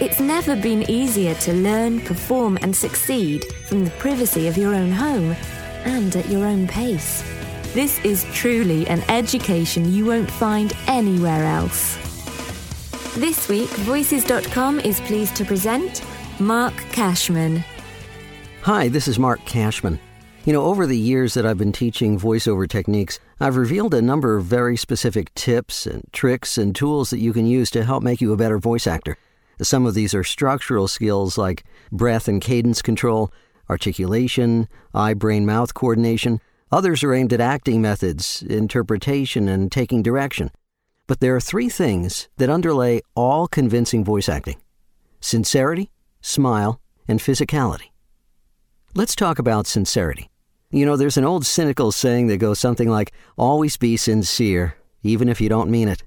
It's never been easier to learn, perform, and succeed from the privacy of your own home and at your own pace. This is truly an education you won't find anywhere else. This week, Voices.com is pleased to present Mark Cashman. Hi, this is Mark Cashman. You know, over the years that I've been teaching voiceover techniques, I've revealed a number of very specific tips and tricks and tools that you can use to help make you a better voice actor. Some of these are structural skills like breath and cadence control, articulation, eye brain mouth coordination. Others are aimed at acting methods, interpretation, and taking direction. But there are three things that underlay all convincing voice acting sincerity, smile, and physicality. Let's talk about sincerity. You know, there's an old cynical saying that goes something like, always be sincere, even if you don't mean it.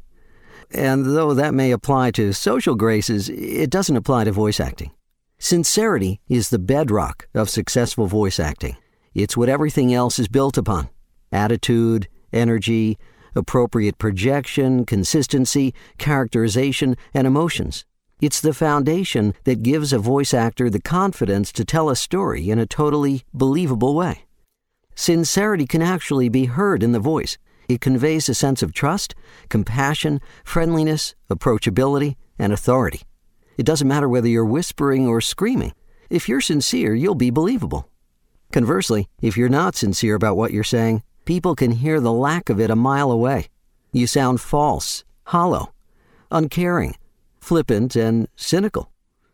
And though that may apply to social graces, it doesn't apply to voice acting. Sincerity is the bedrock of successful voice acting. It's what everything else is built upon attitude, energy, appropriate projection, consistency, characterization, and emotions. It's the foundation that gives a voice actor the confidence to tell a story in a totally believable way. Sincerity can actually be heard in the voice it conveys a sense of trust, compassion, friendliness, approachability, and authority. It doesn't matter whether you're whispering or screaming. If you're sincere, you'll be believable. Conversely, if you're not sincere about what you're saying, people can hear the lack of it a mile away. You sound false, hollow, uncaring, flippant, and cynical.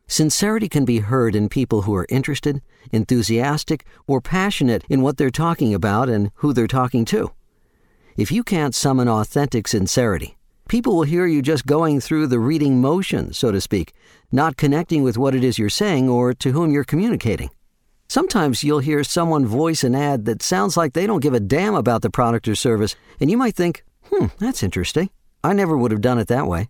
Sincerity can be heard in people who are interested, enthusiastic, or passionate in what they're talking about and who they're talking to. If you can't summon authentic sincerity, people will hear you just going through the reading motion, so to speak, not connecting with what it is you're saying or to whom you're communicating. Sometimes you'll hear someone voice an ad that sounds like they don't give a damn about the product or service, and you might think, hmm, that's interesting. I never would have done it that way.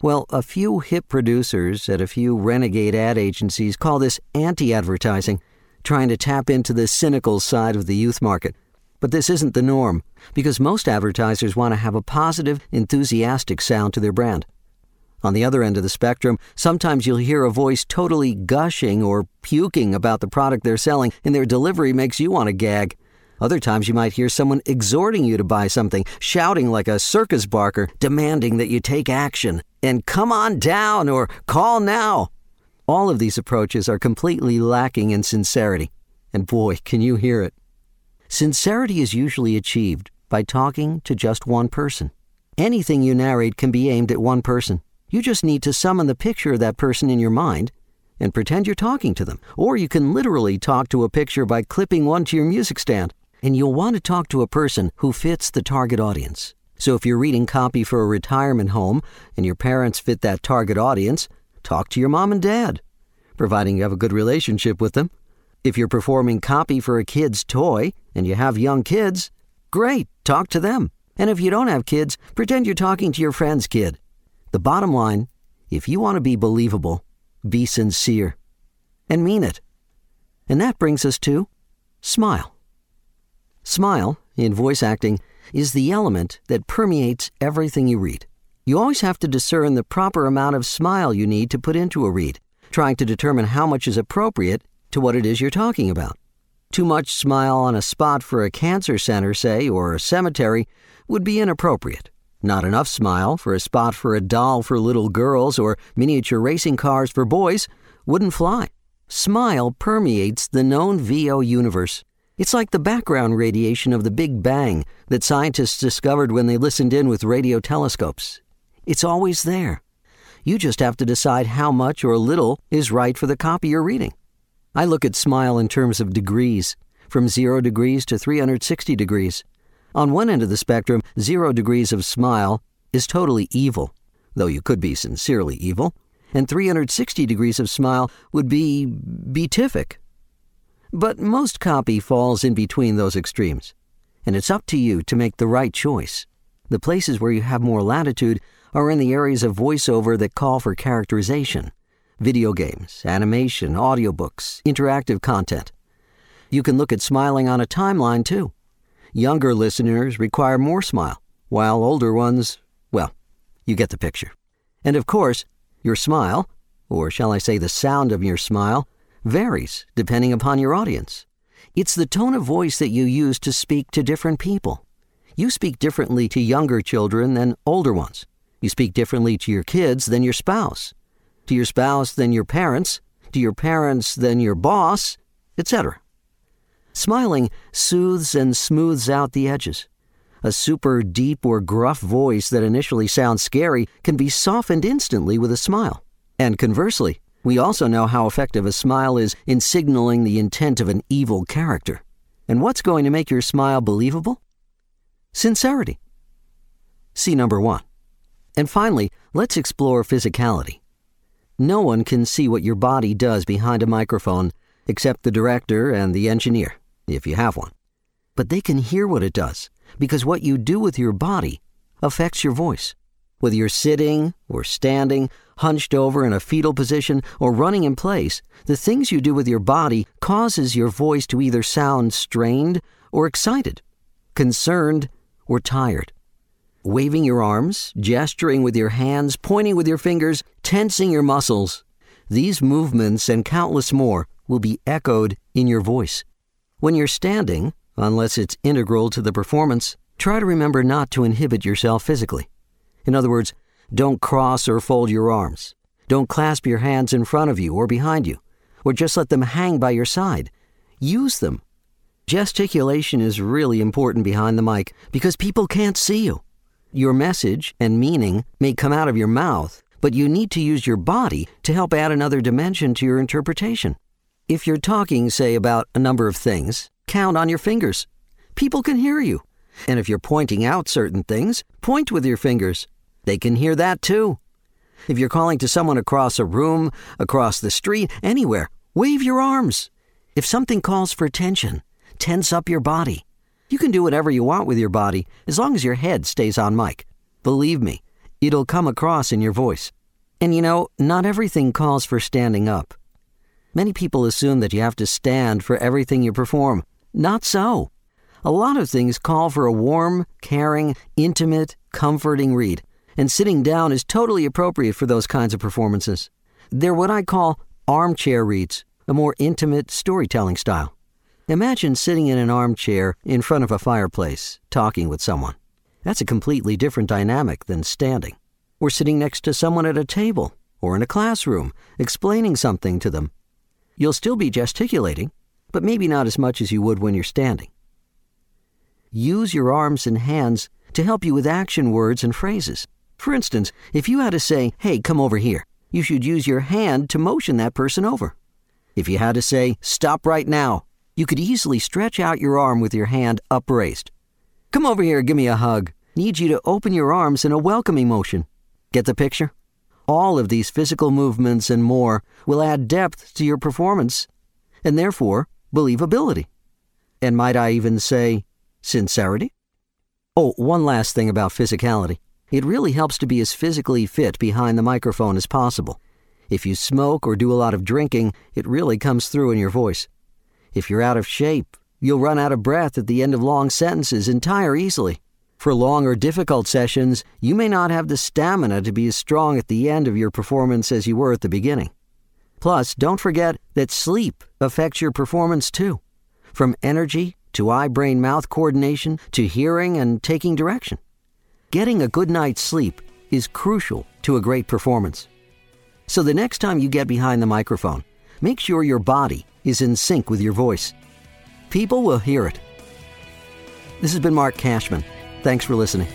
Well, a few hip producers at a few renegade ad agencies call this anti advertising, trying to tap into the cynical side of the youth market. But this isn't the norm, because most advertisers want to have a positive, enthusiastic sound to their brand. On the other end of the spectrum, sometimes you'll hear a voice totally gushing or puking about the product they're selling, and their delivery makes you want to gag. Other times you might hear someone exhorting you to buy something, shouting like a circus barker, demanding that you take action, and come on down or call now. All of these approaches are completely lacking in sincerity. And boy, can you hear it. Sincerity is usually achieved by talking to just one person. Anything you narrate can be aimed at one person. You just need to summon the picture of that person in your mind and pretend you're talking to them. Or you can literally talk to a picture by clipping one to your music stand. And you'll want to talk to a person who fits the target audience. So if you're reading copy for a retirement home and your parents fit that target audience, talk to your mom and dad, providing you have a good relationship with them. If you're performing copy for a kid's toy and you have young kids, great, talk to them. And if you don't have kids, pretend you're talking to your friend's kid. The bottom line if you want to be believable, be sincere and mean it. And that brings us to smile. Smile, in voice acting, is the element that permeates everything you read. You always have to discern the proper amount of smile you need to put into a read, trying to determine how much is appropriate to what it is you're talking about. Too much smile on a spot for a cancer center, say, or a cemetery, would be inappropriate. Not enough smile for a spot for a doll for little girls or miniature racing cars for boys wouldn't fly. Smile permeates the known VO universe. It's like the background radiation of the Big Bang that scientists discovered when they listened in with radio telescopes. It's always there. You just have to decide how much or little is right for the copy you're reading. I look at smile in terms of degrees, from 0 degrees to 360 degrees. On one end of the spectrum, 0 degrees of smile is totally evil, though you could be sincerely evil, and 360 degrees of smile would be beatific. But most copy falls in between those extremes. And it's up to you to make the right choice. The places where you have more latitude are in the areas of voiceover that call for characterization video games, animation, audiobooks, interactive content. You can look at smiling on a timeline too. Younger listeners require more smile, while older ones, well, you get the picture. And of course, your smile, or shall I say the sound of your smile, varies depending upon your audience. It's the tone of voice that you use to speak to different people. You speak differently to younger children than older ones. You speak differently to your kids than your spouse, to your spouse then your parents, to your parents then your boss, etc. Smiling soothes and smooths out the edges. A super deep or gruff voice that initially sounds scary can be softened instantly with a smile. And conversely, we also know how effective a smile is in signaling the intent of an evil character. And what's going to make your smile believable? Sincerity. See number one. And finally, let's explore physicality. No one can see what your body does behind a microphone except the director and the engineer, if you have one. But they can hear what it does, because what you do with your body affects your voice. Whether you're sitting or standing, hunched over in a fetal position, or running in place, the things you do with your body causes your voice to either sound strained or excited, concerned or tired. Waving your arms, gesturing with your hands, pointing with your fingers, tensing your muscles. These movements and countless more will be echoed in your voice. When you're standing, unless it's integral to the performance, try to remember not to inhibit yourself physically. In other words, don't cross or fold your arms. Don't clasp your hands in front of you or behind you, or just let them hang by your side. Use them. Gesticulation is really important behind the mic because people can't see you. Your message and meaning may come out of your mouth, but you need to use your body to help add another dimension to your interpretation. If you're talking, say, about a number of things, count on your fingers. People can hear you. And if you're pointing out certain things, point with your fingers. They can hear that too. If you're calling to someone across a room, across the street, anywhere, wave your arms. If something calls for attention, tense up your body. You can do whatever you want with your body as long as your head stays on mic. Believe me, it'll come across in your voice. And you know, not everything calls for standing up. Many people assume that you have to stand for everything you perform. Not so. A lot of things call for a warm, caring, intimate, comforting read, and sitting down is totally appropriate for those kinds of performances. They're what I call armchair reads, a more intimate storytelling style. Imagine sitting in an armchair in front of a fireplace, talking with someone. That's a completely different dynamic than standing. Or sitting next to someone at a table or in a classroom, explaining something to them. You'll still be gesticulating, but maybe not as much as you would when you're standing. Use your arms and hands to help you with action words and phrases. For instance, if you had to say, hey, come over here, you should use your hand to motion that person over. If you had to say, stop right now, you could easily stretch out your arm with your hand upraised. Come over here, give me a hug. Need you to open your arms in a welcoming motion. Get the picture? All of these physical movements and more will add depth to your performance, and therefore believability. And might I even say, sincerity? Oh, one last thing about physicality. It really helps to be as physically fit behind the microphone as possible. If you smoke or do a lot of drinking, it really comes through in your voice. If you're out of shape, you'll run out of breath at the end of long sentences and tire easily. For long or difficult sessions, you may not have the stamina to be as strong at the end of your performance as you were at the beginning. Plus, don't forget that sleep affects your performance too, from energy to eye brain mouth coordination to hearing and taking direction. Getting a good night's sleep is crucial to a great performance. So the next time you get behind the microphone, make sure your body is in sync with your voice. People will hear it. This has been Mark Cashman. Thanks for listening.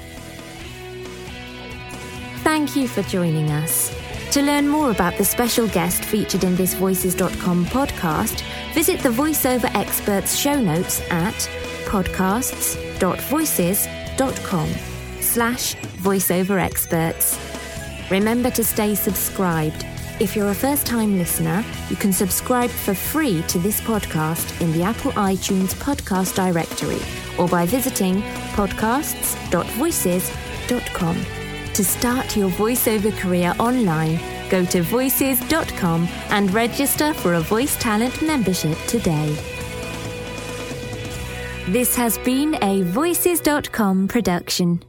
Thank you for joining us. To learn more about the special guest featured in this Voices.com podcast, visit the VoiceOver Experts show notes at podcasts.voices.com slash voiceover experts. Remember to stay subscribed If you're a first time listener, you can subscribe for free to this podcast in the Apple iTunes podcast directory or by visiting podcasts.voices.com. To start your voiceover career online, go to voices.com and register for a Voice Talent membership today. This has been a Voices.com production.